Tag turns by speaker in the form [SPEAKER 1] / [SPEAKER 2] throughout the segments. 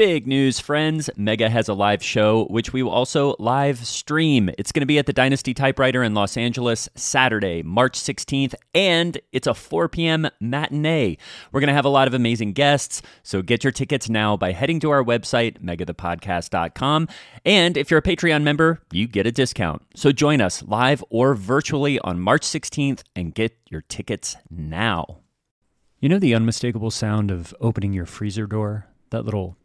[SPEAKER 1] Big news, friends. Mega has a live show, which we will also live stream. It's going to be at the Dynasty Typewriter in Los Angeles Saturday, March 16th, and it's a 4 p.m. matinee. We're going to have a lot of amazing guests, so get your tickets now by heading to our website, megathepodcast.com. And if you're a Patreon member, you get a discount. So join us live or virtually on March 16th and get your tickets now. You know the unmistakable sound of opening your freezer door? That little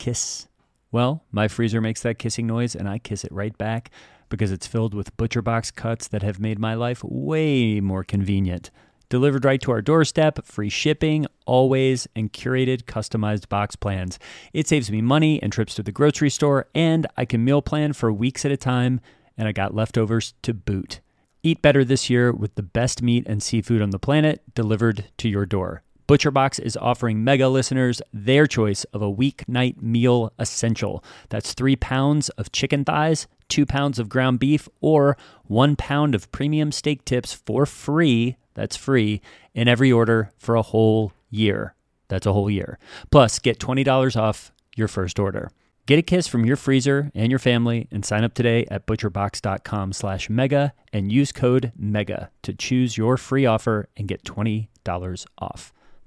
[SPEAKER 1] kiss. Well, my freezer makes that kissing noise and I kiss it right back because it's filled with ButcherBox cuts that have made my life way more convenient. Delivered right to our doorstep, free shipping, always, and curated customized box plans. It saves me money and trips to the grocery store, and I can meal plan for weeks at a time, and I got leftovers to boot. Eat better this year with the best meat and seafood on the planet delivered to your door. ButcherBox is offering mega listeners their choice of a weeknight meal essential. That's three pounds of chicken thighs, two pounds of ground beef, or one pound of premium steak tips for free. That's free in every order for a whole year. That's a whole year. Plus, get $20 off your first order. Get a kiss from your freezer and your family and sign up today at butcherbox.com slash mega and use code MEGA to choose your free offer and get $20 off.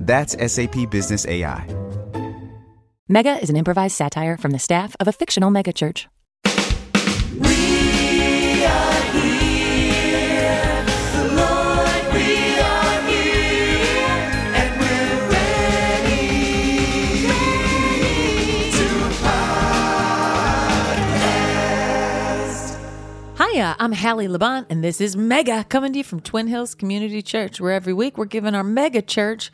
[SPEAKER 2] That's SAP Business AI.
[SPEAKER 3] Mega is an improvised satire from the staff of a fictional megachurch.
[SPEAKER 4] We are here, Lord, we are here, and we're ready, to podcast.
[SPEAKER 5] Hiya, I'm Hallie Labont, and this is Mega coming to you from Twin Hills Community Church, where every week we're giving our mega church,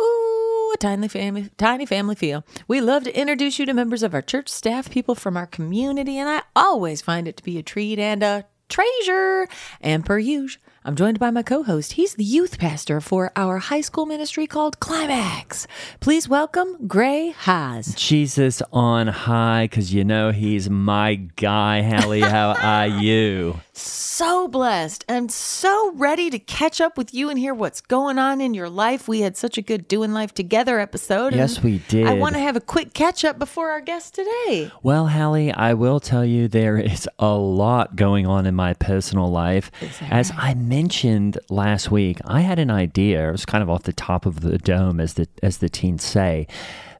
[SPEAKER 5] ooh, a tiny family, tiny family feel. We love to introduce you to members of our church staff, people from our community, and I always find it to be a treat and a treasure. And per usual, I'm joined by my co-host. He's the youth pastor for our high school ministry called Climax. Please welcome Gray Haas.
[SPEAKER 1] Jesus on high, because you know he's my guy. Hallie, how are you?
[SPEAKER 5] so blessed and so ready to catch up with you and hear what's going on in your life. We had such a good doing life together episode.
[SPEAKER 1] Yes, we did.
[SPEAKER 5] I want to have a quick catch up before our guest today.
[SPEAKER 1] Well, Hallie, I will tell you there is a lot going on in my personal life. As I mentioned last week, I had an idea. It was kind of off the top of the dome, as the as the teens say,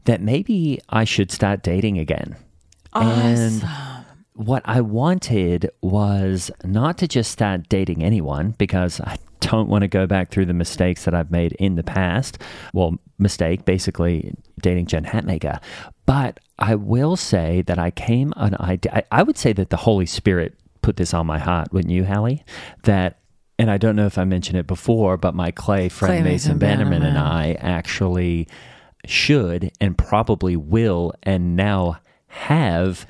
[SPEAKER 1] that maybe I should start dating again. And what I wanted was not to just start dating anyone because I don't want to go back through the mistakes that I've made in the past. Well, mistake, basically dating Jen Hatmaker. But I will say that I came an idea. I, I would say that the Holy Spirit put this on my heart, wouldn't you, Hallie? That, and I don't know if I mentioned it before, but my Clay friend
[SPEAKER 5] Clay
[SPEAKER 1] Mason
[SPEAKER 5] Mason
[SPEAKER 1] Bannerman and I actually should and probably will and now have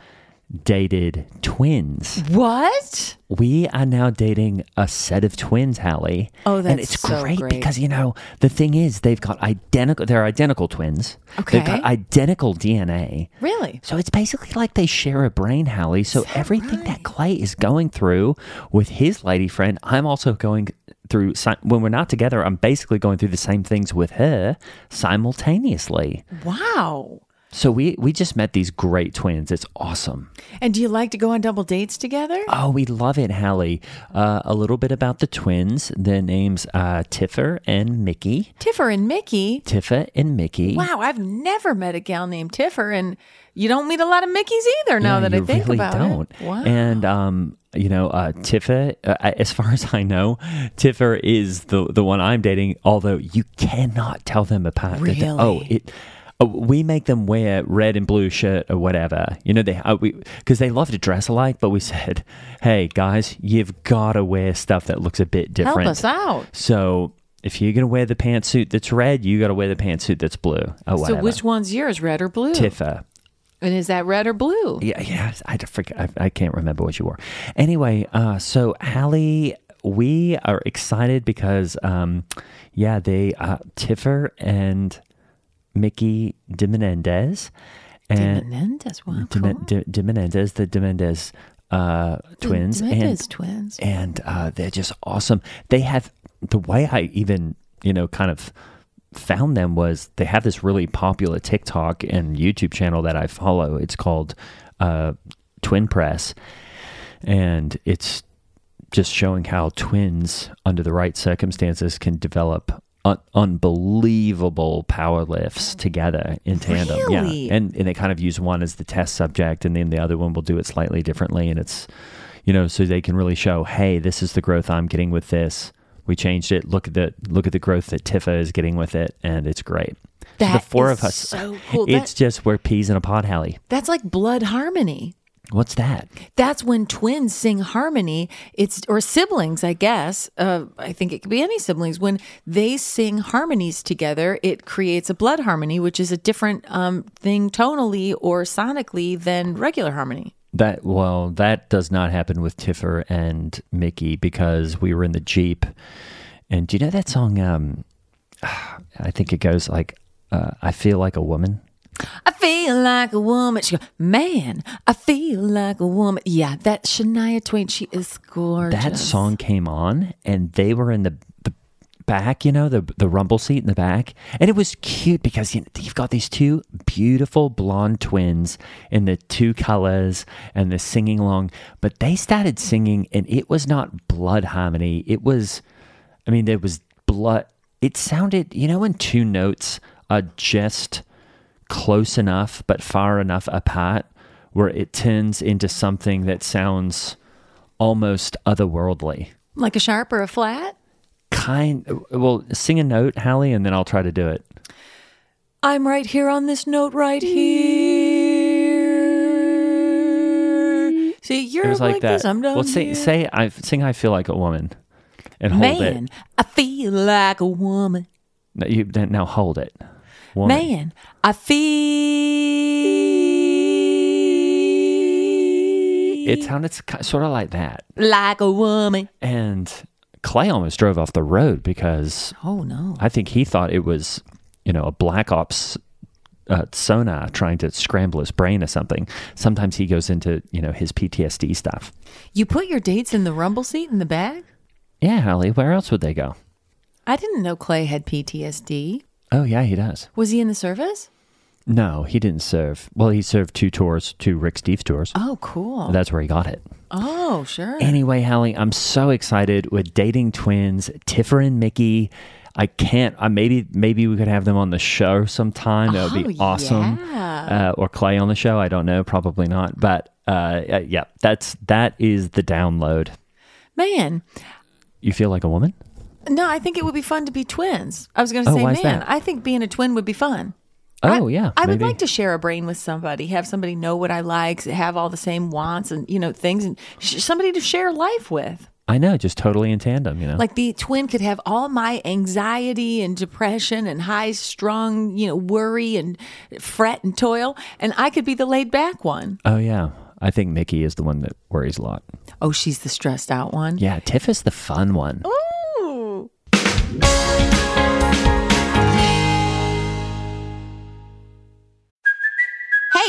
[SPEAKER 1] dated twins.
[SPEAKER 5] What?
[SPEAKER 1] We are now dating a set of twins, Hallie.
[SPEAKER 5] Oh,
[SPEAKER 1] and
[SPEAKER 5] that's
[SPEAKER 1] it's
[SPEAKER 5] so
[SPEAKER 1] great,
[SPEAKER 5] great.
[SPEAKER 1] because you know the thing is they've got identical. They're identical twins.
[SPEAKER 5] Okay.
[SPEAKER 1] They've got identical DNA.
[SPEAKER 5] Really?
[SPEAKER 1] So it's basically like they share a brain, Hallie. So everything that Clay is going through with his lady friend, I'm also going through. When we're not together, I'm basically going through the same things with her simultaneously.
[SPEAKER 5] Wow.
[SPEAKER 1] So we we just met these great twins. It's awesome.
[SPEAKER 5] And do you like to go on double dates together?
[SPEAKER 1] Oh, we love it, Hallie. Uh, a little bit about the twins. Their names are Tiffer and Mickey.
[SPEAKER 5] Tiffer and Mickey.
[SPEAKER 1] Tiffer and Mickey.
[SPEAKER 5] Wow, I've never met a gal named Tiffer, and you don't meet a lot of Mickeys either. Now
[SPEAKER 1] Yeah,
[SPEAKER 5] that I think
[SPEAKER 1] really
[SPEAKER 5] about
[SPEAKER 1] don't.
[SPEAKER 5] it, wow.
[SPEAKER 1] And um, you know, uh, Tiffer, uh, as far as I know, Tiffer is the the one I'm dating. Although you cannot tell them apart. That oh, it. Uh, We make them wear red and blue shirt or whatever, you know. They uh, we because they love to dress alike. But we said, "Hey guys, you've got to wear stuff that looks a bit different.
[SPEAKER 5] Help us out.
[SPEAKER 1] So if you're gonna wear the pantsuit that's red, you got to wear the pantsuit that's blue or whatever.
[SPEAKER 5] So which one's yours, red or blue?
[SPEAKER 1] Tiffer?
[SPEAKER 5] And is that red or blue?
[SPEAKER 1] Yeah, yeah. I forget. I, I can't remember what you wore. Anyway, uh, so Hallie, we are excited because, um, yeah, they uh, Tiffer and Mickey de Menendez and
[SPEAKER 5] Menendez, wow,
[SPEAKER 1] de,
[SPEAKER 5] cool.
[SPEAKER 1] de, de Menendez, the de Menendez uh, twins,
[SPEAKER 5] Menendez
[SPEAKER 1] and
[SPEAKER 5] twins.
[SPEAKER 1] and uh, they're just awesome. They have the way I even you know kind of found them was they have this really popular TikTok and YouTube channel that I follow. It's called uh, Twin Press, and it's just showing how twins under the right circumstances can develop. Un- unbelievable power lifts together in tandem.
[SPEAKER 5] Really?
[SPEAKER 1] Yeah. And and they kind of use one as the test subject and then the other one will do it slightly differently and it's you know, so they can really show, hey, this is the growth I'm getting with this. We changed it. Look at the look at the growth that Tiffer is getting with it, and it's great. So the four of us,
[SPEAKER 5] so cool.
[SPEAKER 1] it's
[SPEAKER 5] That-
[SPEAKER 1] just we're peas in a pod, Hallie.
[SPEAKER 5] That's like blood harmony.
[SPEAKER 1] What's that?
[SPEAKER 5] That's when twins sing harmony. It's or siblings, I guess. Uh, I think it could be any siblings. When they sing harmonies together, it creates a blood harmony, which is a different um, thing tonally or sonically than regular harmony.
[SPEAKER 1] That well, that does not happen with Tiffer and Mickey because we were in the Jeep, and do you know that song? Um, I think it goes like, uh, "I feel like a woman."
[SPEAKER 5] I feel like a woman. She goes, man, I feel like a woman. Yeah, that Shania Twain. She is gorgeous.
[SPEAKER 1] that song came on and they were in the, the back you know the the rumble seat in the back and it was cute because you you've got these two beautiful blonde twins in the two colors and the singing along but they started singing and it was not blood harmony it was i mean there was blood it sounded you know when two notes are just close enough but far enough apart where it turns into something that sounds almost otherworldly.
[SPEAKER 5] like a sharp or a flat.
[SPEAKER 1] Kind well, sing a note, Hallie, and then I'll try to do it.
[SPEAKER 5] I'm right here on this note right here. See, you're
[SPEAKER 1] like,
[SPEAKER 5] like,
[SPEAKER 1] that.
[SPEAKER 5] this. I'm down
[SPEAKER 1] well, say
[SPEAKER 5] here.
[SPEAKER 1] say I sing I feel like a woman, and hold it
[SPEAKER 5] Man,
[SPEAKER 1] it.
[SPEAKER 5] I feel like a woman.
[SPEAKER 1] No, you now hold it. Woman.
[SPEAKER 5] Man, I feel
[SPEAKER 1] It sounded sort of like that,
[SPEAKER 5] like a woman.
[SPEAKER 1] and Clay almost drove off the road because
[SPEAKER 5] Oh no.
[SPEAKER 1] I think he thought it was, you know, a black ops uh, sonar trying to scramble his brain or something. Sometimes he goes into, you know, his PTSD stuff.
[SPEAKER 5] You put your dates in the rumble seat in the bag?
[SPEAKER 1] Yeah, Hallie, where else would they go?
[SPEAKER 5] I didn't know Clay had PTSD.
[SPEAKER 1] Oh, yeah, he does.
[SPEAKER 5] Was he in the service?
[SPEAKER 1] No, he didn't serve. Well, he served two tours, two Rick Steve tours.
[SPEAKER 5] Oh, cool.
[SPEAKER 1] That's where he got it.
[SPEAKER 5] oh, sure.
[SPEAKER 1] Anyway, Hallie, I'm so excited with dating twins, Tiffer and Mickey. I can't. I maybe maybe we could have them on the show sometime. That would be
[SPEAKER 5] Oh,
[SPEAKER 1] awesome.
[SPEAKER 5] yeah.
[SPEAKER 1] Uh, or Clay on the show. I don't know. Probably not. But uh, uh, yeah, that's that is the download.
[SPEAKER 5] Man,
[SPEAKER 1] You feel like a woman?
[SPEAKER 5] No, I think it would be fun to be twins. I was going to
[SPEAKER 1] Oh,
[SPEAKER 5] say, man,
[SPEAKER 1] that?
[SPEAKER 5] I think being a twin would be fun.
[SPEAKER 1] Oh
[SPEAKER 5] I,
[SPEAKER 1] yeah.
[SPEAKER 5] I would like to share a brain with somebody, have somebody know what I like, have all the same wants and you know things, and sh- somebody to share life with.
[SPEAKER 1] I know, just totally in tandem. You know.
[SPEAKER 5] Like the twin could have all my anxiety and depression and high strung, you know, worry and fret and toil, and I could be the laid back one.
[SPEAKER 1] oh yeah. I think Mickey is the one that worries a lot.
[SPEAKER 5] Oh, she's the stressed out one.
[SPEAKER 1] Yeah, Tiff is the fun one.
[SPEAKER 5] Ooh.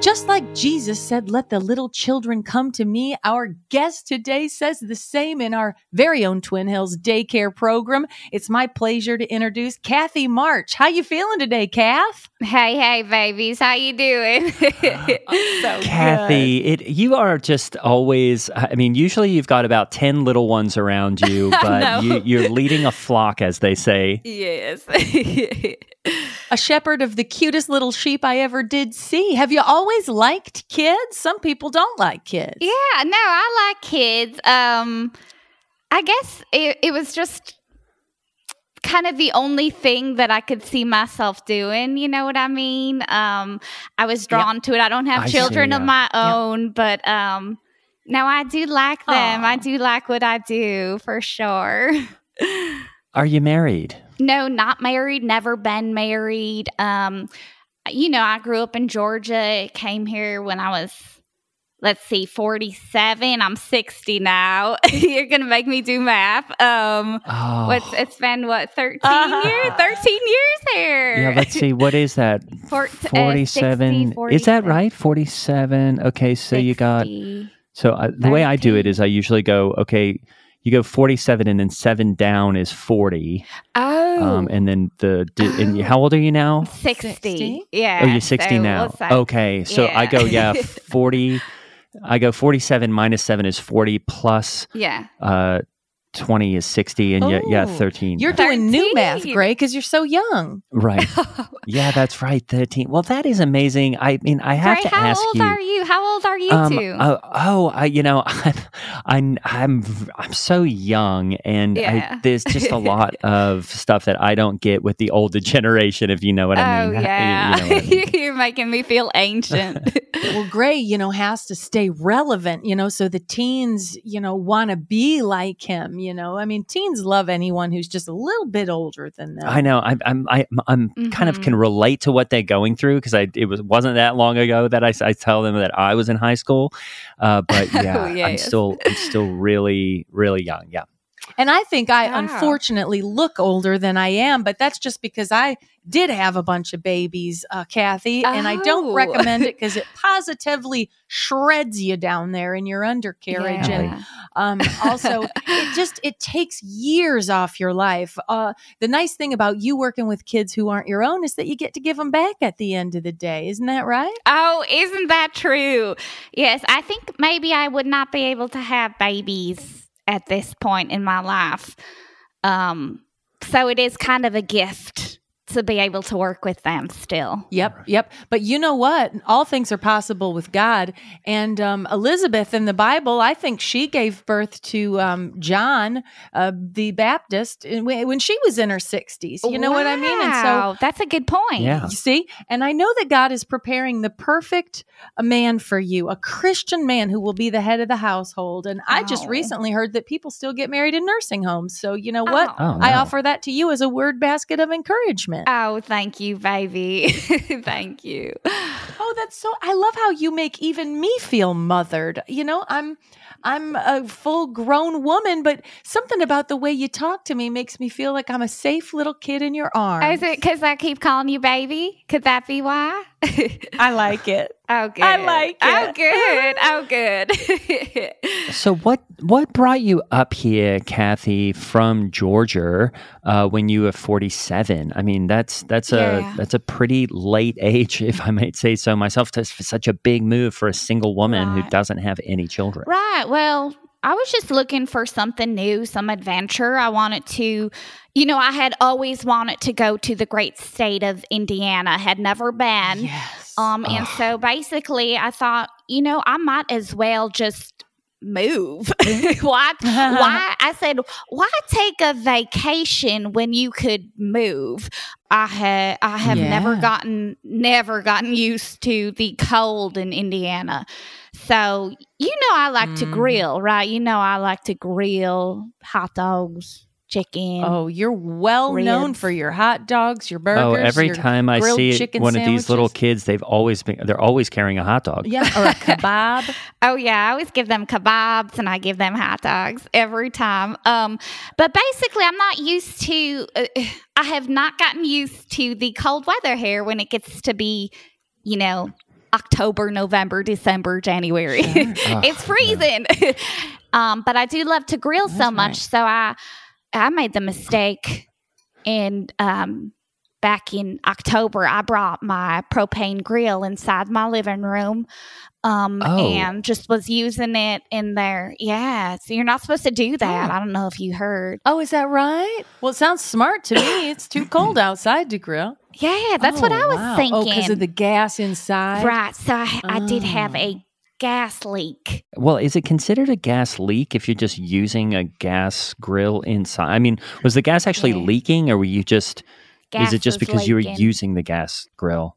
[SPEAKER 5] Just like Jesus said, Let the little children come to me, our guest today says the same in our very own Twin Hills daycare program. It's my pleasure to introduce Kathy March. How you feeling today, Kath?
[SPEAKER 6] Hey, hey, babies, how you doing?
[SPEAKER 5] So
[SPEAKER 1] Kathy, it you are just always. I mean, usually you've got about ten little ones around you, but
[SPEAKER 6] know.
[SPEAKER 1] you, you're leading a flock, as they say.
[SPEAKER 6] yes.
[SPEAKER 5] a shepherd of the cutest little sheep I ever did see. Have you always liked kids? Some people don't like kids.
[SPEAKER 6] yeah, no, I like kids. Um, I guess it, it was just kind of the only thing that I could see myself doing. You know what I mean? Um, I was drawn to it. I don't have
[SPEAKER 1] I see,
[SPEAKER 6] children of
[SPEAKER 1] yeah.
[SPEAKER 6] my own, but um, no, I do like them. I do like what I do for sure.
[SPEAKER 1] Are you married?
[SPEAKER 6] No, not married, never been married. Um, you know, I grew up in Georgia, came here when I was let's see, 47. I'm 60 now. You're going to make me do math. Um
[SPEAKER 1] Oh,
[SPEAKER 6] what's it's been what 13
[SPEAKER 5] Uh-huh.
[SPEAKER 6] years? 13 years here.
[SPEAKER 1] yeah. Let's see. What is that?
[SPEAKER 6] Four- uh,
[SPEAKER 1] 47
[SPEAKER 6] 60,
[SPEAKER 1] is that right 47 okay so you got so uh, the way i do it is i usually go okay you go 47 and then 7 down is 40
[SPEAKER 6] Oh.
[SPEAKER 1] um, and then the di- and how old are you now
[SPEAKER 6] 60.
[SPEAKER 5] 60?
[SPEAKER 6] Yeah.
[SPEAKER 1] oh you're 60
[SPEAKER 6] so
[SPEAKER 1] now
[SPEAKER 6] we'll
[SPEAKER 1] okay so i go yeah 40 i go 47 minus 7 is 40 plus
[SPEAKER 6] Yeah.
[SPEAKER 1] uh 20 is 60 and yeah yeah
[SPEAKER 5] Oh,
[SPEAKER 1] 13
[SPEAKER 5] You're doing new math, Gray, because you're so young.
[SPEAKER 1] right yeah that's right 13 well that is amazing i mean i have
[SPEAKER 6] Gray,
[SPEAKER 1] to
[SPEAKER 6] how
[SPEAKER 1] ask
[SPEAKER 6] old
[SPEAKER 1] you
[SPEAKER 6] are you? How old are you
[SPEAKER 1] Um,
[SPEAKER 6] two?
[SPEAKER 1] oh, oh, I, you know, I'm, I'm, I'm, I'm so young, and
[SPEAKER 6] Yeah.
[SPEAKER 1] I, there's just a lot of stuff that I don't get with the older generation, if you know what I
[SPEAKER 6] oh
[SPEAKER 1] mean. You-
[SPEAKER 6] yeah,
[SPEAKER 1] you know I mean.
[SPEAKER 6] you're making me feel ancient.
[SPEAKER 5] Well, Gray, you know, has to stay relevant, you know, so the teens, you know, want to be like him, you know. I mean, teens love anyone who's just a little bit older than them.
[SPEAKER 1] I know. I'm, I'm, I, I'm kind of can relate to what they're going through because I, it was wasn't that long ago that I, I tell them that I was in high school, uh, but yeah, I'm
[SPEAKER 6] yes.
[SPEAKER 1] still, I'm still really, really young. Yeah.
[SPEAKER 5] And I think I
[SPEAKER 6] Wow.
[SPEAKER 5] unfortunately look older than I am, but that's just because I did have a bunch of babies, uh, Kathy, and I don't
[SPEAKER 6] Oh.
[SPEAKER 5] recommend it because it positively shreds you down there in your undercarriage. And um, also, it just it takes years off your life. Uh, the nice thing about you working with kids who aren't your own is that you get to give them back at the end of the day. Isn't that right?
[SPEAKER 6] Oh, isn't that true? Yes, I think maybe I would not be able to have babies at this point in my life. Um, so it is kind of a gift to be able to work with them still.
[SPEAKER 5] Yep, yep. But you know what? All things are possible with God. And um, Elizabeth in the Bible, I think she gave birth to um, John uh, the Baptist when when she was in her 60s. You know what I mean? And so
[SPEAKER 6] Wow, that's a good point.
[SPEAKER 1] Yeah.
[SPEAKER 5] you see, and I know that God is preparing the perfect uh, man for you, a Christian man who will be the head of the household. And I just
[SPEAKER 6] Oh.
[SPEAKER 5] recently heard that people still get married in nursing homes. So you know what?
[SPEAKER 6] Oh.
[SPEAKER 1] Oh,
[SPEAKER 5] I offer that to you as a word basket of encouragement.
[SPEAKER 6] Oh, thank you, baby. thank you.
[SPEAKER 5] Oh, that's so I love how you make even me feel mothered. You know, I'm I'm a full grown woman, but something about the way you talk to me makes me feel like I'm a safe little kid in your arms.
[SPEAKER 6] Is it because I keep calling you baby? Could that be why?
[SPEAKER 5] I like it.
[SPEAKER 6] Oh, good.
[SPEAKER 5] I like it.
[SPEAKER 6] Oh, good. Oh, good.
[SPEAKER 1] So what what brought you up here, Kathy, from Georgia uh, when you were forty seven? I mean, that's that's a that's a pretty late age, if I might say so myself. That's such a big move for a single woman who doesn't have any children.
[SPEAKER 6] right. Well, I was just looking for something new, some adventure. I wanted to, you know, I had always wanted to go to the great state of Indiana, had never been.
[SPEAKER 5] Yes.
[SPEAKER 6] Um, and so basically, I thought, you know, I might as well just move. why? Why? I said, why take a vacation when you could move? I had, I have never gotten, never gotten used to the cold in Indiana. So you know, I like to
[SPEAKER 5] Mhm.
[SPEAKER 6] grill, right? You know, I like to grill hot dogs, chicken.
[SPEAKER 5] Oh, you're well known for your hot dogs, your burgers.
[SPEAKER 1] Oh, every
[SPEAKER 5] your
[SPEAKER 1] time I see
[SPEAKER 5] chicken
[SPEAKER 1] one of these little kids, they've always been they're always carrying a hot dog.
[SPEAKER 5] Yeah, or a kebab.
[SPEAKER 6] Oh yeah, I always give them kebabs and I give them hot dogs every time. Um, but basically, I'm not used to. Uh, I have not gotten used to the cold weather here when it gets to be, you know, October, November, December, January. it's freezing. um, but I do love to grill so much,
[SPEAKER 5] right.
[SPEAKER 6] so I I made the mistake and um back in October I brought my propane grill inside my living room. Um
[SPEAKER 1] Oh.
[SPEAKER 6] and just was using it in there. Yeah. So you're not supposed to do that. I don't know if you heard.
[SPEAKER 5] Oh, is that right? Well, it sounds smart to me. It's too cold outside to grill.
[SPEAKER 6] Yeah, that's what
[SPEAKER 5] Oh,
[SPEAKER 6] I was
[SPEAKER 5] wow.
[SPEAKER 6] thinking.
[SPEAKER 5] Oh, because of the gas inside.
[SPEAKER 6] Right. So I, I did have
[SPEAKER 5] Oh.
[SPEAKER 6] a gas leak.
[SPEAKER 1] Well, is it considered a gas leak if you're just using a gas grill inside? I mean, was the gas actually
[SPEAKER 6] Yeah.
[SPEAKER 1] leaking or were you just
[SPEAKER 6] Gas
[SPEAKER 1] is it just because you were using the gas grill?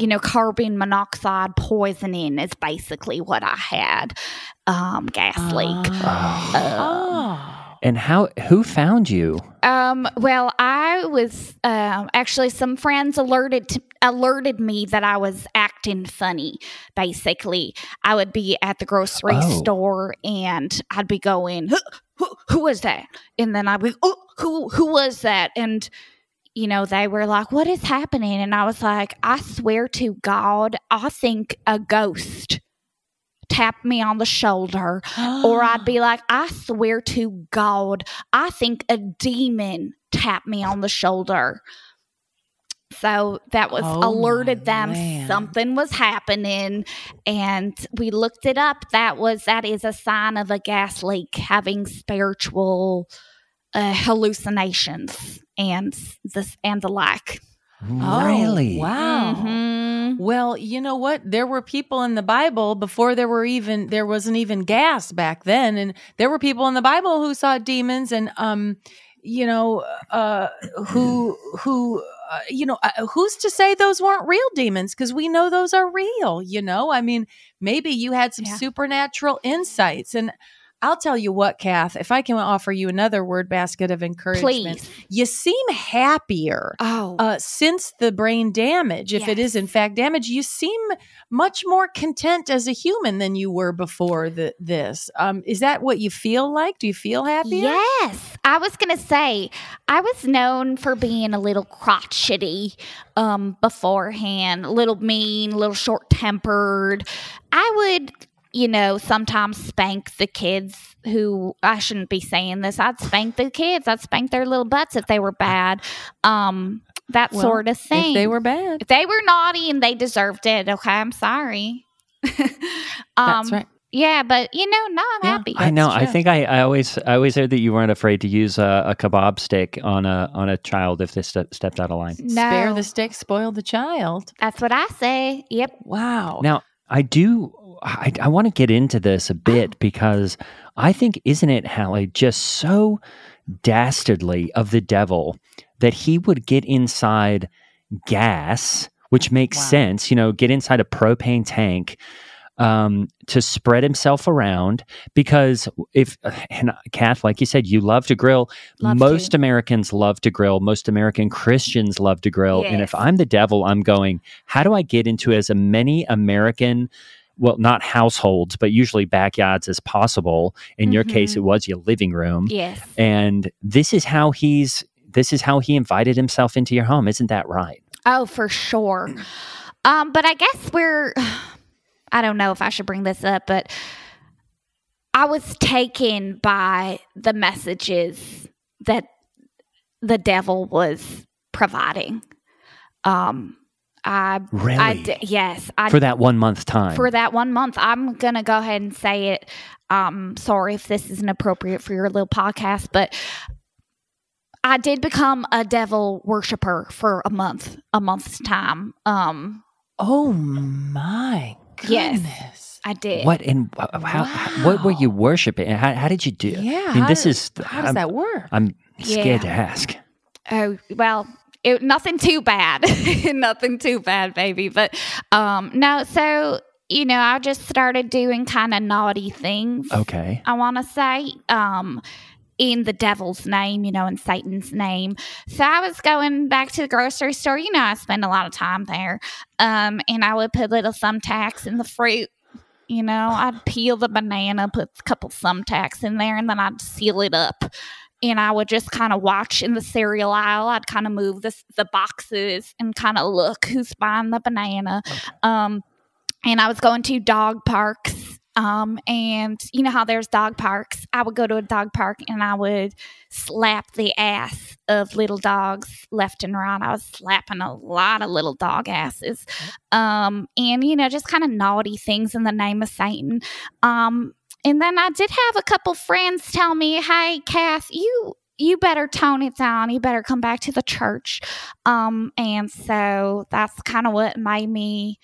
[SPEAKER 6] You know carbon monoxide poisoning is basically what i had um gas leak
[SPEAKER 5] Oh.
[SPEAKER 1] And how who found you?
[SPEAKER 6] um well i was um actually some friends alerted to, alerted me that i was acting funny basically i would be at the grocery
[SPEAKER 1] Oh.
[SPEAKER 6] store and i'd be going who, who, who was that and then i'd be oh who who was that and you know, they were like, What is happening? And I was like, I swear to God, I think a ghost tapped me on the shoulder. or I'd be like, I swear to God, I think a demon tapped me on the shoulder. So that was
[SPEAKER 5] Oh,
[SPEAKER 6] alerted them
[SPEAKER 5] man.
[SPEAKER 6] something was happening. And we looked it up. That was, that is a sign of a gas leak, having spiritual uh, hallucinations and this and the like.
[SPEAKER 5] Oh,
[SPEAKER 1] really?
[SPEAKER 5] Wow.
[SPEAKER 6] Mhm.
[SPEAKER 5] Well, you know what? There were people in the Bible before there were even there wasn't even gas back then, and there were people in the Bible who saw demons, and um, you know, uh, who who. Uh, you know, uh, who's to say those weren't real demons? Because we know those are real. You know, I mean, maybe you had some
[SPEAKER 6] Yeah.
[SPEAKER 5] supernatural insights, and I'll tell you what, Kath. If I can offer you another word basket of encouragement,
[SPEAKER 6] Please.
[SPEAKER 5] you seem happier
[SPEAKER 6] Oh,
[SPEAKER 5] uh, since the brain damage, if it is in fact damage, you seem much more content as a human than you were before the, this. Um, is that what you feel like? Do you feel happier?
[SPEAKER 6] Yes, I was gonna say I was known for being a little crotchety um, beforehand, a little mean, a little short tempered. I would, you know, sometimes spank the kids who I shouldn't be saying this. I'd spank the kids. I'd spank their little butts if they were bad. Um, that
[SPEAKER 5] Well,
[SPEAKER 6] sort of thing.
[SPEAKER 5] If they were bad.
[SPEAKER 6] If they were naughty and they deserved it, okay, I'm sorry. um,
[SPEAKER 5] That's right.
[SPEAKER 6] Yeah, but you know, now I'm
[SPEAKER 5] Yeah.
[SPEAKER 6] happy.
[SPEAKER 1] I know. I think I, I always I always heard that you weren't afraid to use a, a kebab stick on a on a child if they step, stepped out of line.
[SPEAKER 5] Spare
[SPEAKER 6] No.
[SPEAKER 5] the stick, spoil the child.
[SPEAKER 6] That's what I say. Yep.
[SPEAKER 5] Wow.
[SPEAKER 1] Now, I do. I, I want to get into this a bit because I think, isn't it, Hallie, just so dastardly of the devil that he would get inside gas, which makes
[SPEAKER 5] Wow.
[SPEAKER 1] sense, you know, get inside a propane tank um, to spread himself around because if and Kath, like you said, you love to grill.
[SPEAKER 6] Love
[SPEAKER 1] Most
[SPEAKER 6] to.
[SPEAKER 1] Americans love to grill. Most American Christians love to grill. And if I'm the devil, I'm going. How do I get into as many American? Well, not households, but usually backyards as possible. In your case,
[SPEAKER 6] Mhm.
[SPEAKER 1] it was your living room.
[SPEAKER 6] Yes.
[SPEAKER 1] And this is how he's. This is how he invited himself into your home. Isn't that right?
[SPEAKER 6] Oh, for sure. Um, but I guess we're I don't know if I should bring this up, but I was taken by the messages that the devil was providing. Um, I I
[SPEAKER 1] Really?
[SPEAKER 6] d- yes, I
[SPEAKER 1] For that one month time.
[SPEAKER 6] for that one month. I'm gonna go ahead and say it. Um, sorry if this isn't appropriate for your little podcast, but I did become a devil worshiper for a month, a month's time. Um,
[SPEAKER 5] Oh my
[SPEAKER 6] Yes.
[SPEAKER 5] goodness.
[SPEAKER 6] I did.
[SPEAKER 1] What and wh- how, how- what were you worshiping? How, how did you do?
[SPEAKER 5] Yeah.
[SPEAKER 1] I mean, this
[SPEAKER 5] does-
[SPEAKER 1] is.
[SPEAKER 5] how does
[SPEAKER 1] I'm,
[SPEAKER 5] that work?
[SPEAKER 1] I'm scared
[SPEAKER 6] Yeah.
[SPEAKER 1] to ask.
[SPEAKER 6] Oh well, it, nothing too bad, nothing too bad, baby. But um, no, so you know, I just started doing kind of naughty things.
[SPEAKER 1] Okay.
[SPEAKER 6] I want to say, um, in the devil's name, you know, in Satan's name. So I was going back to the grocery store. You know, I spend a lot of time there. Um, and I would put little thumbtacks in the fruit. You know, I'd peel the banana, put a couple thumbtacks in there, and then I'd seal it up. And I would just kind of watch in the cereal aisle. I'd kind of move the, the boxes and kind of look who's buying the banana. Um, and I was going to dog parks. Um, and you know how there's dog parks? I would go to a dog park and I would slap the ass of little dogs left and right. I was slapping a lot of little dog asses. Um, and you know, just kind of naughty things in the name of Satan. Um, and then I did have a couple friends tell me, "Hey, Kath, you you better tone it down. You better come back to the church." Um, and so that's kind of what made me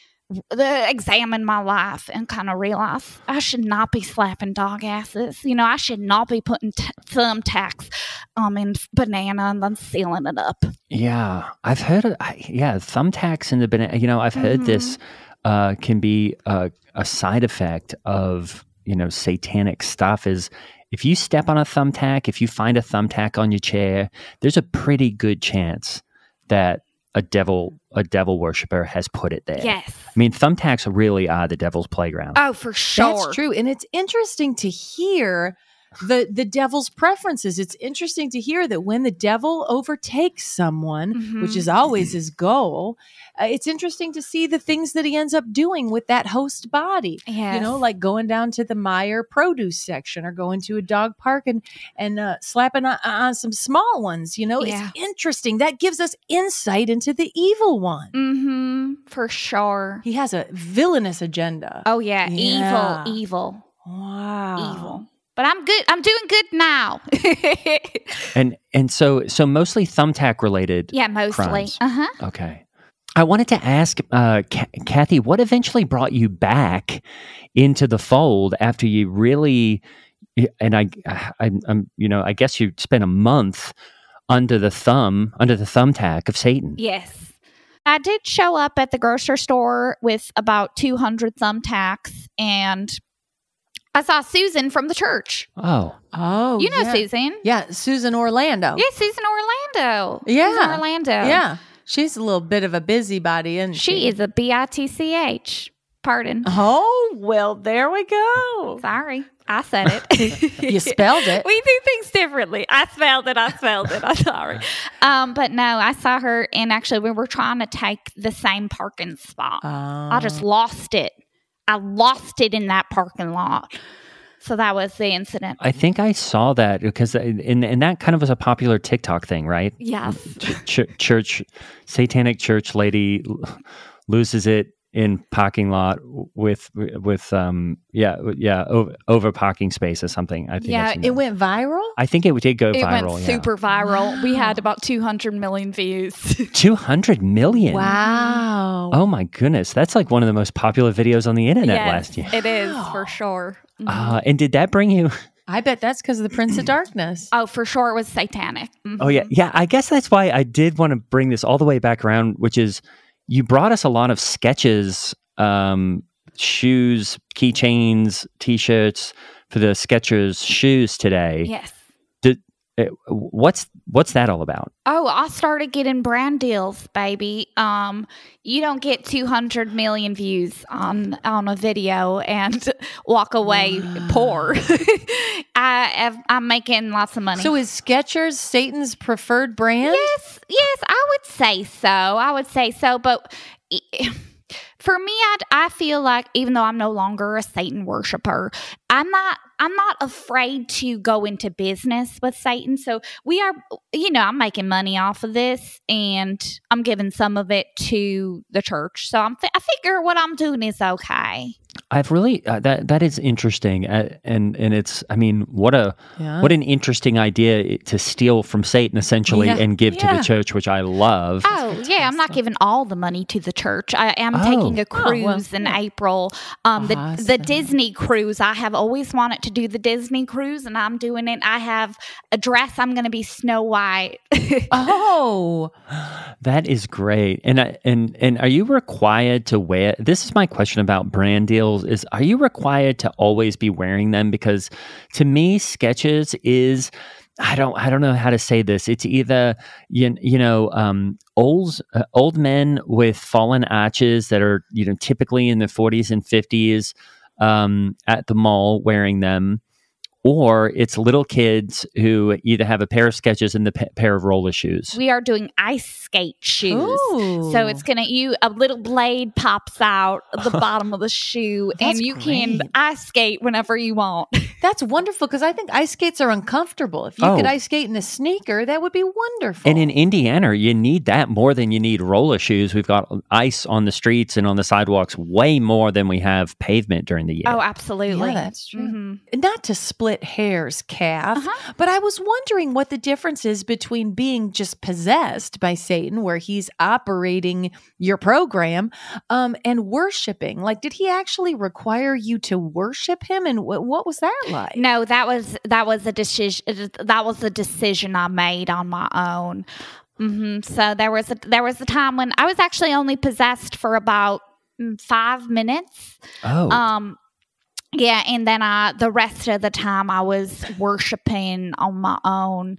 [SPEAKER 6] examine my life and kind of realize I should not be slapping dog asses. You know, I should not be putting t- thumbtacks um in banana and then sealing it up.
[SPEAKER 1] Yeah, I've heard. Of, I, yeah, thumbtacks in the banana. You know, I've heard this uh, can be a, a side effect of you know satanic stuff. Is if you step on a thumbtack, if you find a thumbtack on your chair, there's a pretty good chance that a devil a devil worshiper has put it there.
[SPEAKER 6] Yes.
[SPEAKER 1] I mean, thumbtacks really are the devil's playground.
[SPEAKER 6] Oh, for sure.
[SPEAKER 5] That's true. And it's interesting to hear the the devil's preferences. It's interesting to hear that when the devil overtakes someone, which
[SPEAKER 6] Mhm.
[SPEAKER 5] is always his goal, uh, it's interesting to see the things that he ends up doing with that host body. You know, like going down to the Meijer produce section or going to a dog park and and uh, slapping on, on some small ones. You know,
[SPEAKER 6] Yeah.
[SPEAKER 5] it's interesting. That gives us insight into the evil one.
[SPEAKER 6] Mm-hmm. For sure.
[SPEAKER 5] He has a villainous agenda.
[SPEAKER 6] Oh yeah,
[SPEAKER 5] Yeah.
[SPEAKER 6] evil, evil,
[SPEAKER 5] wow.
[SPEAKER 6] evil. But I'm good. I'm doing good now.
[SPEAKER 1] And and so so mostly thumbtack related.
[SPEAKER 6] yeah, mostly. Uh huh.
[SPEAKER 1] Okay. I wanted to ask uh, Ca- Kathy, what eventually brought you back into the fold after you really, and I, I, I'm, you know, I guess you spent a month under the thumb, under the thumbtack of Satan.
[SPEAKER 6] Yes. I did show up at the grocery store with about 200 thumbtacks and I saw Susan from the church.
[SPEAKER 1] Oh,
[SPEAKER 5] Oh,
[SPEAKER 6] you know
[SPEAKER 5] yeah.
[SPEAKER 6] Susan.
[SPEAKER 5] Yeah, Susan Orlando.
[SPEAKER 6] Yeah, Susan Orlando.
[SPEAKER 5] Yeah.
[SPEAKER 6] Susan Orlando.
[SPEAKER 5] Yeah. She's a little bit of a busybody, isn't she?
[SPEAKER 6] She is a B I T C H. Pardon.
[SPEAKER 5] Oh, well, there we go.
[SPEAKER 6] Sorry. I said it.
[SPEAKER 5] You spelled it.
[SPEAKER 6] We do things differently. I spelled it. I spelled it. I'm sorry. Um, but no, I saw her, and actually, we were trying to take the same parking spot. I just
[SPEAKER 5] Oh.
[SPEAKER 6] lost it. I lost it in that parking lot. So that was the incident.
[SPEAKER 1] I think I saw that because, and, and that kind of was a popular TikTok thing, right?
[SPEAKER 6] Yes.
[SPEAKER 1] Ch- church, satanic church lady loses it in parking lot with with um yeah yeah over, over parking space or something. I think
[SPEAKER 6] Yeah,
[SPEAKER 1] I've
[SPEAKER 5] It went viral?
[SPEAKER 1] I think it did go
[SPEAKER 6] It
[SPEAKER 1] viral.
[SPEAKER 6] went
[SPEAKER 1] yeah.
[SPEAKER 6] super viral. We had about 200 million views.
[SPEAKER 1] 200 million.
[SPEAKER 5] Wow.
[SPEAKER 1] Oh my goodness. That's like one of the most popular videos on the internet
[SPEAKER 6] yes,
[SPEAKER 1] last year.
[SPEAKER 6] it is for sure.
[SPEAKER 1] Uh, and did that bring you?
[SPEAKER 5] I bet that's because of the Prince of Darkness.
[SPEAKER 6] oh, for sure, it was satanic.
[SPEAKER 1] Oh, yeah. Yeah. I guess that's why I did want to bring this all the way back around, which is you brought us a lot of Skechers, um, shoes, keychains, t shirts for the Skechers shoes today.
[SPEAKER 6] Yes.
[SPEAKER 1] Did, uh, what's what's that all about?
[SPEAKER 6] Oh, I started getting brand deals, baby. Um, you don't get 200 million views on on a video and walk away poor. I I'm making lots of money.
[SPEAKER 5] So is Skechers Satan's preferred brand?
[SPEAKER 6] yes, yes, I would say so. I would say so, but. for me, I, I feel like even though I'm no longer a Satan worshiper, I'm not I'm not afraid to go into business with Satan. So we are, you know, I'm making money off of this, and I'm giving some of it to the church. So I'm I figure what I'm doing is okay.
[SPEAKER 1] I've really uh, that that is interesting, uh, and and it's I mean what a
[SPEAKER 5] Yeah.
[SPEAKER 1] what an interesting idea to steal from Satan essentially
[SPEAKER 5] Yeah.
[SPEAKER 1] and give to the church, which I love.
[SPEAKER 6] Oh yeah, I'm not giving all the money to the church. I am
[SPEAKER 1] Oh.
[SPEAKER 6] taking a
[SPEAKER 5] Oh, well,
[SPEAKER 6] cruise in April. Um, the the Disney cruise. I have always wanted to do the Disney cruise, and I'm doing it. I have a dress. I'm going to be Snow White.
[SPEAKER 5] Oh,
[SPEAKER 1] That is great. And I- and and are you required to wear? This is my question about brand deals: is are you required to always be wearing them? Because to me, Skechers is. I don't. I don't know how to say this. It's either you, you know um, old uh, old men with fallen arches that are you know typically in the forties and fifties um, at the mall wearing them, or it's little kids who either have a pair of Skechers and the pa- pair of roller shoes.
[SPEAKER 6] we are doing ice skate shoes.
[SPEAKER 5] Ooh.
[SPEAKER 6] So it's gonna you a little blade pops out of the bottom of the shoe, and
[SPEAKER 5] That's
[SPEAKER 6] you can ice skate whenever you want.
[SPEAKER 5] that's wonderful because I think ice skates are uncomfortable. If you could
[SPEAKER 1] Oh.
[SPEAKER 5] ice skate in a sneaker, that would be wonderful.
[SPEAKER 1] And in Indiana, you need that more than you need roller shoes. We've got ice on the streets and on the sidewalks way more than we have pavement during the year.
[SPEAKER 6] Oh, absolutely.
[SPEAKER 5] Yeah, that's true.
[SPEAKER 6] Mhm.
[SPEAKER 5] not to split hairs, Kath,
[SPEAKER 6] Uh-huh.
[SPEAKER 5] but I was wondering what the difference is between being just possessed by Satan, where he's operating your program, um, and worshiping. Like, did he actually require you to worship him, and wh- what was that like?
[SPEAKER 6] No, that was that was a decision. That was a decision I made on my own. hmm So there was a there was a time when I was actually only possessed for about mm, five minutes.
[SPEAKER 1] Oh,
[SPEAKER 6] Um, yeah, and then I the rest of the time I was worshiping on my own.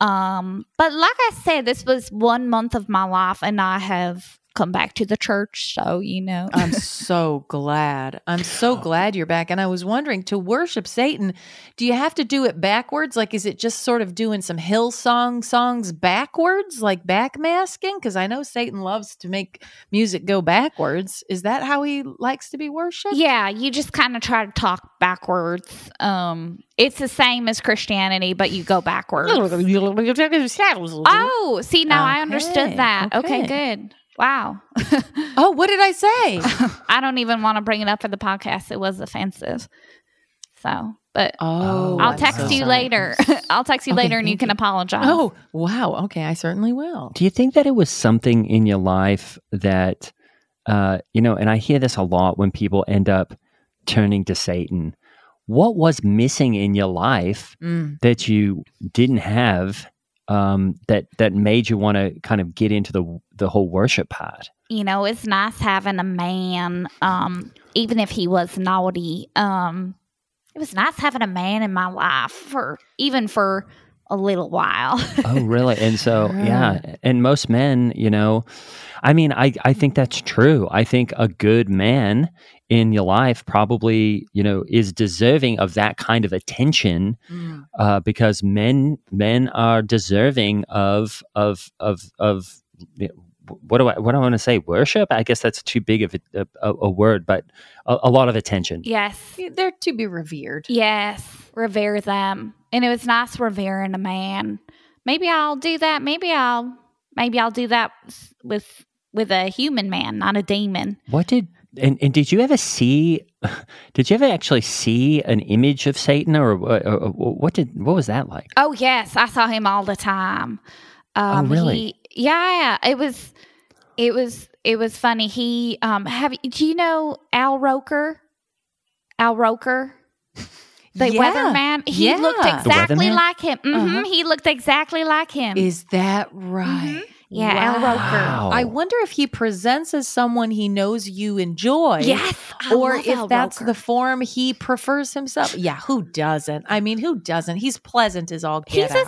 [SPEAKER 6] Um, but like I said, this was one month of my life, and I have come back to the church. So you know,
[SPEAKER 5] I'm so glad. I'm so glad you're back. And I was wondering to worship Satan, do you have to do it backwards? Like, is it just sort of doing some Hillsong songs backwards, like backmasking? Because I know Satan loves to make music go backwards. Is that how he likes to be worshiped?
[SPEAKER 6] Yeah, you just kind of try to talk backwards. Um, it's the same as Christianity, but you go backwards. Oh, see, now I understood that. Okay,
[SPEAKER 5] okay.
[SPEAKER 6] good. Wow.
[SPEAKER 5] Oh, what did I say?
[SPEAKER 6] I don't even want to bring it up for the podcast. It was offensive. So, but
[SPEAKER 5] Oh,
[SPEAKER 6] I'll text
[SPEAKER 5] so
[SPEAKER 6] you
[SPEAKER 5] sorry.
[SPEAKER 6] later. I'll text you
[SPEAKER 5] Okay,
[SPEAKER 6] later and you
[SPEAKER 5] thank
[SPEAKER 6] can
[SPEAKER 5] you.
[SPEAKER 6] apologize.
[SPEAKER 5] Oh, wow. Okay, I certainly will.
[SPEAKER 1] do you think that it was something in your life that, uh, you know, and I hear this a lot when people end up turning to Satan. What was missing in your life
[SPEAKER 5] Mm.
[SPEAKER 1] that you didn't have um, that that made you want to kind of get into the the whole worship part?
[SPEAKER 6] you know, it's nice having a man, um, even if he was naughty. Um, it was nice having a man in my life for even for a little while.
[SPEAKER 1] Oh, really? And so, yeah. And most men, you know, I mean, I, I think that's true. I think a good man in your life probably, you know, is deserving of that kind of attention
[SPEAKER 5] Mm.
[SPEAKER 1] uh, because men men are deserving of of of of you know, what do I what do I want to say worship? I guess that's too big of a, a, a word, but a, a lot of attention.
[SPEAKER 6] yes.
[SPEAKER 5] They're to be revered.
[SPEAKER 6] Yes, revere them. And it was nice revering a man. Maybe I'll do that. Maybe I'll maybe I'll do that with with a human man, not a demon.
[SPEAKER 1] What did and, and did you ever see? Did you ever actually see an image of Satan, or, or, or what did what was that like?
[SPEAKER 6] Oh yes, I saw him all the time. Um,
[SPEAKER 1] Oh, really?
[SPEAKER 6] He, yeah, it was it was it was funny. He um have do you know Al Roker? Al Roker? The
[SPEAKER 5] Yeah.
[SPEAKER 6] weatherman. He
[SPEAKER 5] Yeah.
[SPEAKER 6] looked exactly like him. Mm-hmm.
[SPEAKER 5] Uh-huh.
[SPEAKER 6] He looked exactly like him.
[SPEAKER 5] Is that right?
[SPEAKER 6] Yeah, Al Roker.
[SPEAKER 1] Wow.
[SPEAKER 5] I wonder if he presents as someone he knows you enjoy.
[SPEAKER 6] yes, I
[SPEAKER 5] or
[SPEAKER 6] love
[SPEAKER 5] if
[SPEAKER 6] Al
[SPEAKER 5] that's
[SPEAKER 6] Roker.
[SPEAKER 5] the form he prefers himself. Yeah, who doesn't? I mean, who doesn't? He's pleasant as all get
[SPEAKER 6] He's a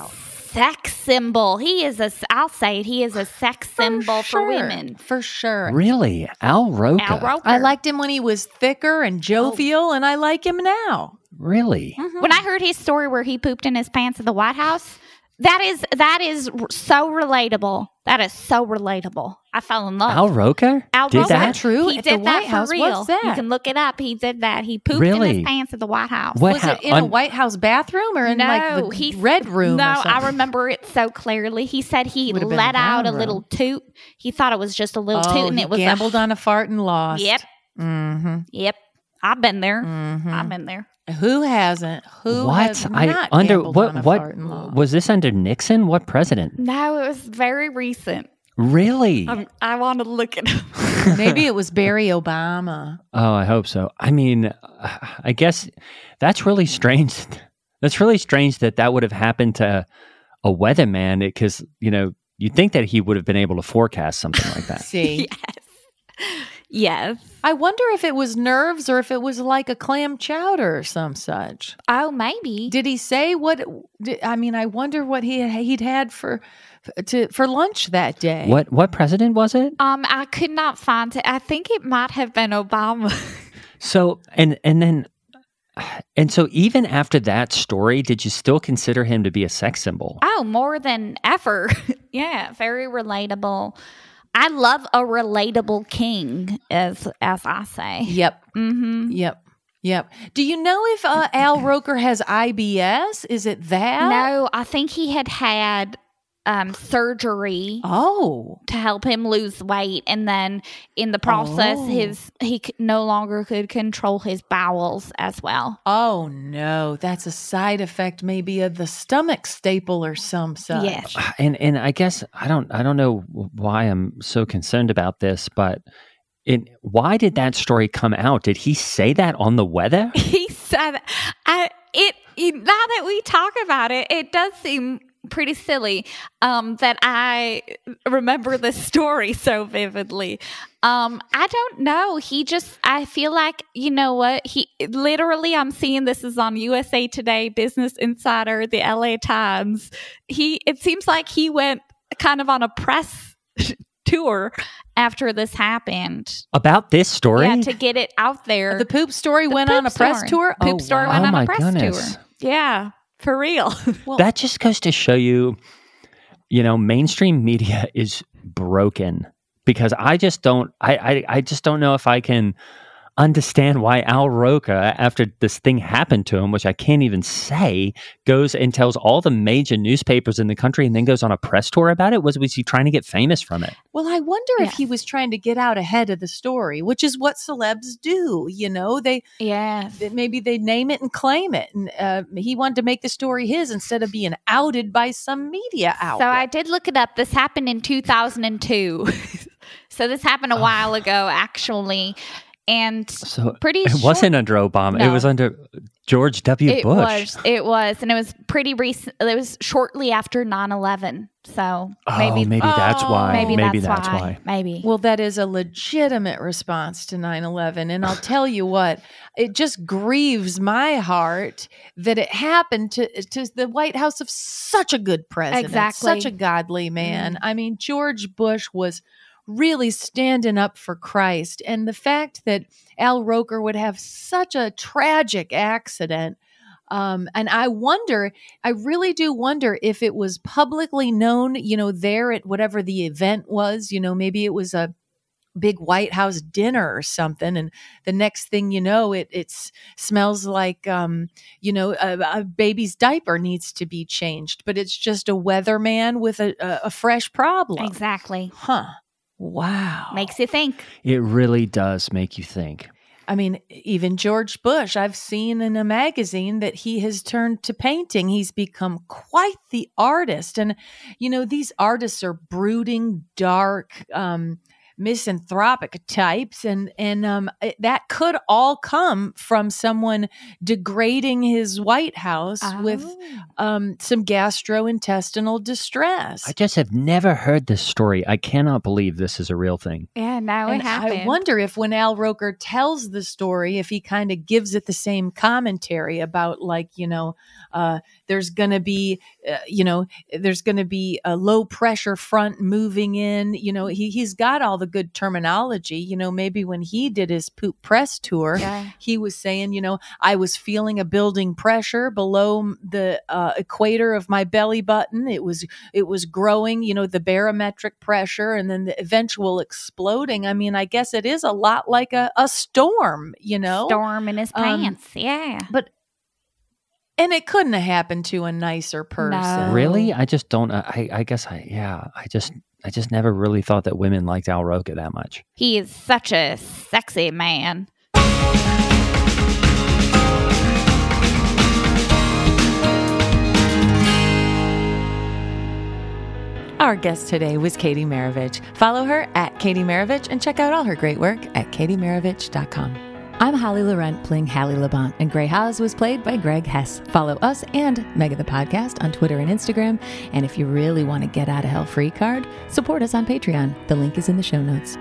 [SPEAKER 6] sex symbol. He is a. I'll say it. He is a sex symbol for
[SPEAKER 5] sure.
[SPEAKER 6] women.
[SPEAKER 5] For sure.
[SPEAKER 1] Really, Al Roker?
[SPEAKER 6] Al Roker.
[SPEAKER 5] I liked him when he was thicker and
[SPEAKER 6] Oh.
[SPEAKER 5] jovial, and I like him now.
[SPEAKER 1] Really? Mm-hmm.
[SPEAKER 6] When I heard his story where he pooped in his pants at the White House, that is that is so relatable. That is so relatable. I fell in love.
[SPEAKER 1] Al Roker
[SPEAKER 6] Al
[SPEAKER 1] did
[SPEAKER 6] Roker.
[SPEAKER 1] that?
[SPEAKER 5] true?
[SPEAKER 6] He
[SPEAKER 5] At
[SPEAKER 6] did
[SPEAKER 5] the
[SPEAKER 6] that
[SPEAKER 5] White
[SPEAKER 6] for real.
[SPEAKER 5] What's that?
[SPEAKER 6] You can look it up. He did that. He pooped in
[SPEAKER 1] Really?
[SPEAKER 6] his pants at the White House.
[SPEAKER 1] What
[SPEAKER 5] was
[SPEAKER 1] ha-
[SPEAKER 5] it in a White House bathroom or in
[SPEAKER 6] no,
[SPEAKER 5] like the
[SPEAKER 6] he
[SPEAKER 5] red room?
[SPEAKER 6] No,
[SPEAKER 5] or
[SPEAKER 6] I remember it so clearly. He said he
[SPEAKER 5] Would've
[SPEAKER 6] let
[SPEAKER 5] the
[SPEAKER 6] out a
[SPEAKER 5] brown
[SPEAKER 6] little toot. He thought it was just a little
[SPEAKER 5] Oh,
[SPEAKER 6] toot, and
[SPEAKER 5] he
[SPEAKER 6] it was
[SPEAKER 5] gambled
[SPEAKER 6] a,
[SPEAKER 5] on a fart and lost.
[SPEAKER 6] Yep,
[SPEAKER 5] Mm-hmm.
[SPEAKER 6] yep. I've been there.
[SPEAKER 5] Mhm.
[SPEAKER 6] I've been there.
[SPEAKER 5] Who hasn't? Who
[SPEAKER 1] what?
[SPEAKER 5] has
[SPEAKER 1] I
[SPEAKER 5] not
[SPEAKER 1] under
[SPEAKER 5] gambled
[SPEAKER 1] what what
[SPEAKER 5] fart and lost?
[SPEAKER 1] was this under Nixon? What president?
[SPEAKER 6] No, it was very recent.
[SPEAKER 1] Really?
[SPEAKER 6] Um, I want to look it up.
[SPEAKER 5] Maybe it was Barry Obama.
[SPEAKER 1] Oh, I hope so. I mean, I guess that's really strange. That's really strange that that would have happened to a weatherman because, you know, you'd think that he would have been able to forecast something like that.
[SPEAKER 5] See,
[SPEAKER 6] yes. Yes.
[SPEAKER 5] I wonder if it was nerves or if it was like a clam chowder or some such.
[SPEAKER 6] Oh, maybe.
[SPEAKER 5] Did he say what? Did, I mean, I wonder what he he'd had for to for lunch that day.
[SPEAKER 1] What what president was it?
[SPEAKER 6] um, I could not find it. I think it might have been Obama.
[SPEAKER 1] So and and then and so even after that story, did you still consider him to be a sex symbol?
[SPEAKER 6] oh, more than ever. yeah, very relatable. I love a relatable king, as as I say.
[SPEAKER 5] Yep.
[SPEAKER 6] Mm-hmm.
[SPEAKER 5] Yep. Yep. Do you know if uh, Al Roker has IBS? Is it that?
[SPEAKER 6] No, I think he had had um, surgery
[SPEAKER 5] Oh.
[SPEAKER 6] to help him lose weight, and then in the process,
[SPEAKER 5] Oh.
[SPEAKER 6] his he c- no longer could control his bowels as well.
[SPEAKER 5] Oh no, that's a side effect maybe of the stomach staple or some such.
[SPEAKER 6] Yes.
[SPEAKER 1] And and I guess I don't I don't know why I'm so concerned about this, but it, why did that story come out? Did he say that on the weather?
[SPEAKER 6] he said I, it, it now that we talk about it it does seem pretty silly um, that i remember this story so vividly um, i don't know he just i feel like you know what he literally i'm seeing this is on usa today business insider the la times he it seems like he went kind of on a press tour after this happened
[SPEAKER 1] About this story?
[SPEAKER 6] yeah to get it out there
[SPEAKER 5] The poop story
[SPEAKER 6] the
[SPEAKER 5] went
[SPEAKER 6] poop
[SPEAKER 5] on a press
[SPEAKER 6] story.
[SPEAKER 5] tour.
[SPEAKER 6] Poop
[SPEAKER 5] oh,
[SPEAKER 6] story
[SPEAKER 5] wow.
[SPEAKER 6] went
[SPEAKER 1] Oh
[SPEAKER 6] on a press
[SPEAKER 1] goodness.
[SPEAKER 6] tour. Yeah, for real.
[SPEAKER 5] Well,
[SPEAKER 1] that just goes to show you, you know, mainstream media is broken because I just don't, I, I, I just don't know if I can understand why Al Roker, after this thing happened to him, which I can't even say, goes and tells all the major newspapers in the country and then goes on a press tour about it. Was was he trying to get famous from it?
[SPEAKER 5] Well, I wonder if he was trying to get out ahead of the story, which is what celebs do. You know, they yeah maybe they name it and claim it, and uh, he wanted to make the story his instead of being outed by some media outlet.
[SPEAKER 6] So I did look it up. This happened in 2002. so this happened a while ago, actually. And
[SPEAKER 1] So
[SPEAKER 6] pretty
[SPEAKER 1] it
[SPEAKER 6] short-
[SPEAKER 1] wasn't under Obama. It was under George W.
[SPEAKER 6] It
[SPEAKER 1] Bush.
[SPEAKER 6] was. It was. And it was pretty recent. It was shortly after 9 11. So
[SPEAKER 1] oh,
[SPEAKER 6] maybe,
[SPEAKER 1] maybe, that's
[SPEAKER 5] oh,
[SPEAKER 1] why.
[SPEAKER 6] maybe,
[SPEAKER 1] that's,
[SPEAKER 6] that's,
[SPEAKER 1] why.
[SPEAKER 6] why. Maybe.
[SPEAKER 5] Well, that is a legitimate response to 9 11. And I'll tell you what, it just grieves my heart that it happened to, to the White House of such a good president,
[SPEAKER 6] Exactly.
[SPEAKER 5] such a godly mm-hmm. man. I mean, George Bush was really standing up for Christ. And the fact that Al Roker would have such a tragic accident. Um, and I wonder, I really do wonder if it was publicly known, you know, there at whatever the event was, you know, maybe it was a big White House dinner or something, and the next thing you know, it it's smells like, um, you know, a, a baby's diaper needs to be changed, but it's just a weatherman with a, a, a fresh problem.
[SPEAKER 6] exactly.
[SPEAKER 5] Huh. Wow.
[SPEAKER 6] Makes you think.
[SPEAKER 1] It really does make you think.
[SPEAKER 5] I mean, even George Bush, I've seen in a magazine that he has turned to painting. He's become quite the artist. And, you know, these artists are brooding, dark, um, misanthropic types and and um it- that could all come from someone degrading his white house with
[SPEAKER 6] Oh.
[SPEAKER 5] um some gastrointestinal distress
[SPEAKER 1] I just have never heard this story. I cannot believe this is a real thing.
[SPEAKER 6] Yeah, now it
[SPEAKER 5] And
[SPEAKER 6] happened.
[SPEAKER 5] I wonder if when Al Roker tells the story, if he kind of gives it the same commentary about, like, you know, uh, there's going to be, uh, you know, there's going to be a low pressure front moving in. You know, he, he's got all the good terminology. You know, maybe when he did his poop press tour,
[SPEAKER 6] Yeah.
[SPEAKER 5] he was saying, you know, I was feeling a building pressure below the uh, equator of my belly button. It was it was growing, you know, the barometric pressure, and then the eventual exploding. I mean, I guess it is a lot like a, a storm, you know,
[SPEAKER 6] Storm in his
[SPEAKER 5] Um,
[SPEAKER 6] pants. Yeah.
[SPEAKER 5] but and it couldn't have happened to a nicer person.
[SPEAKER 1] Really? I just don't. uh, I I guess I yeah. I just I just never really thought that women liked Al Roker that much.
[SPEAKER 6] He is such a sexy man.
[SPEAKER 5] Our guest today was Katie Marovitch. Follow her at Katie Marovitch and check out all her great work at katiemarovitch.com. I'm Holly Laurent playing Hallie Labont, and Grey Haas was played by Greg Hess. Follow us and Mega the Podcast on Twitter and Instagram. And if you really want to get out of hell free card, support us on Patreon. The link is in the show notes.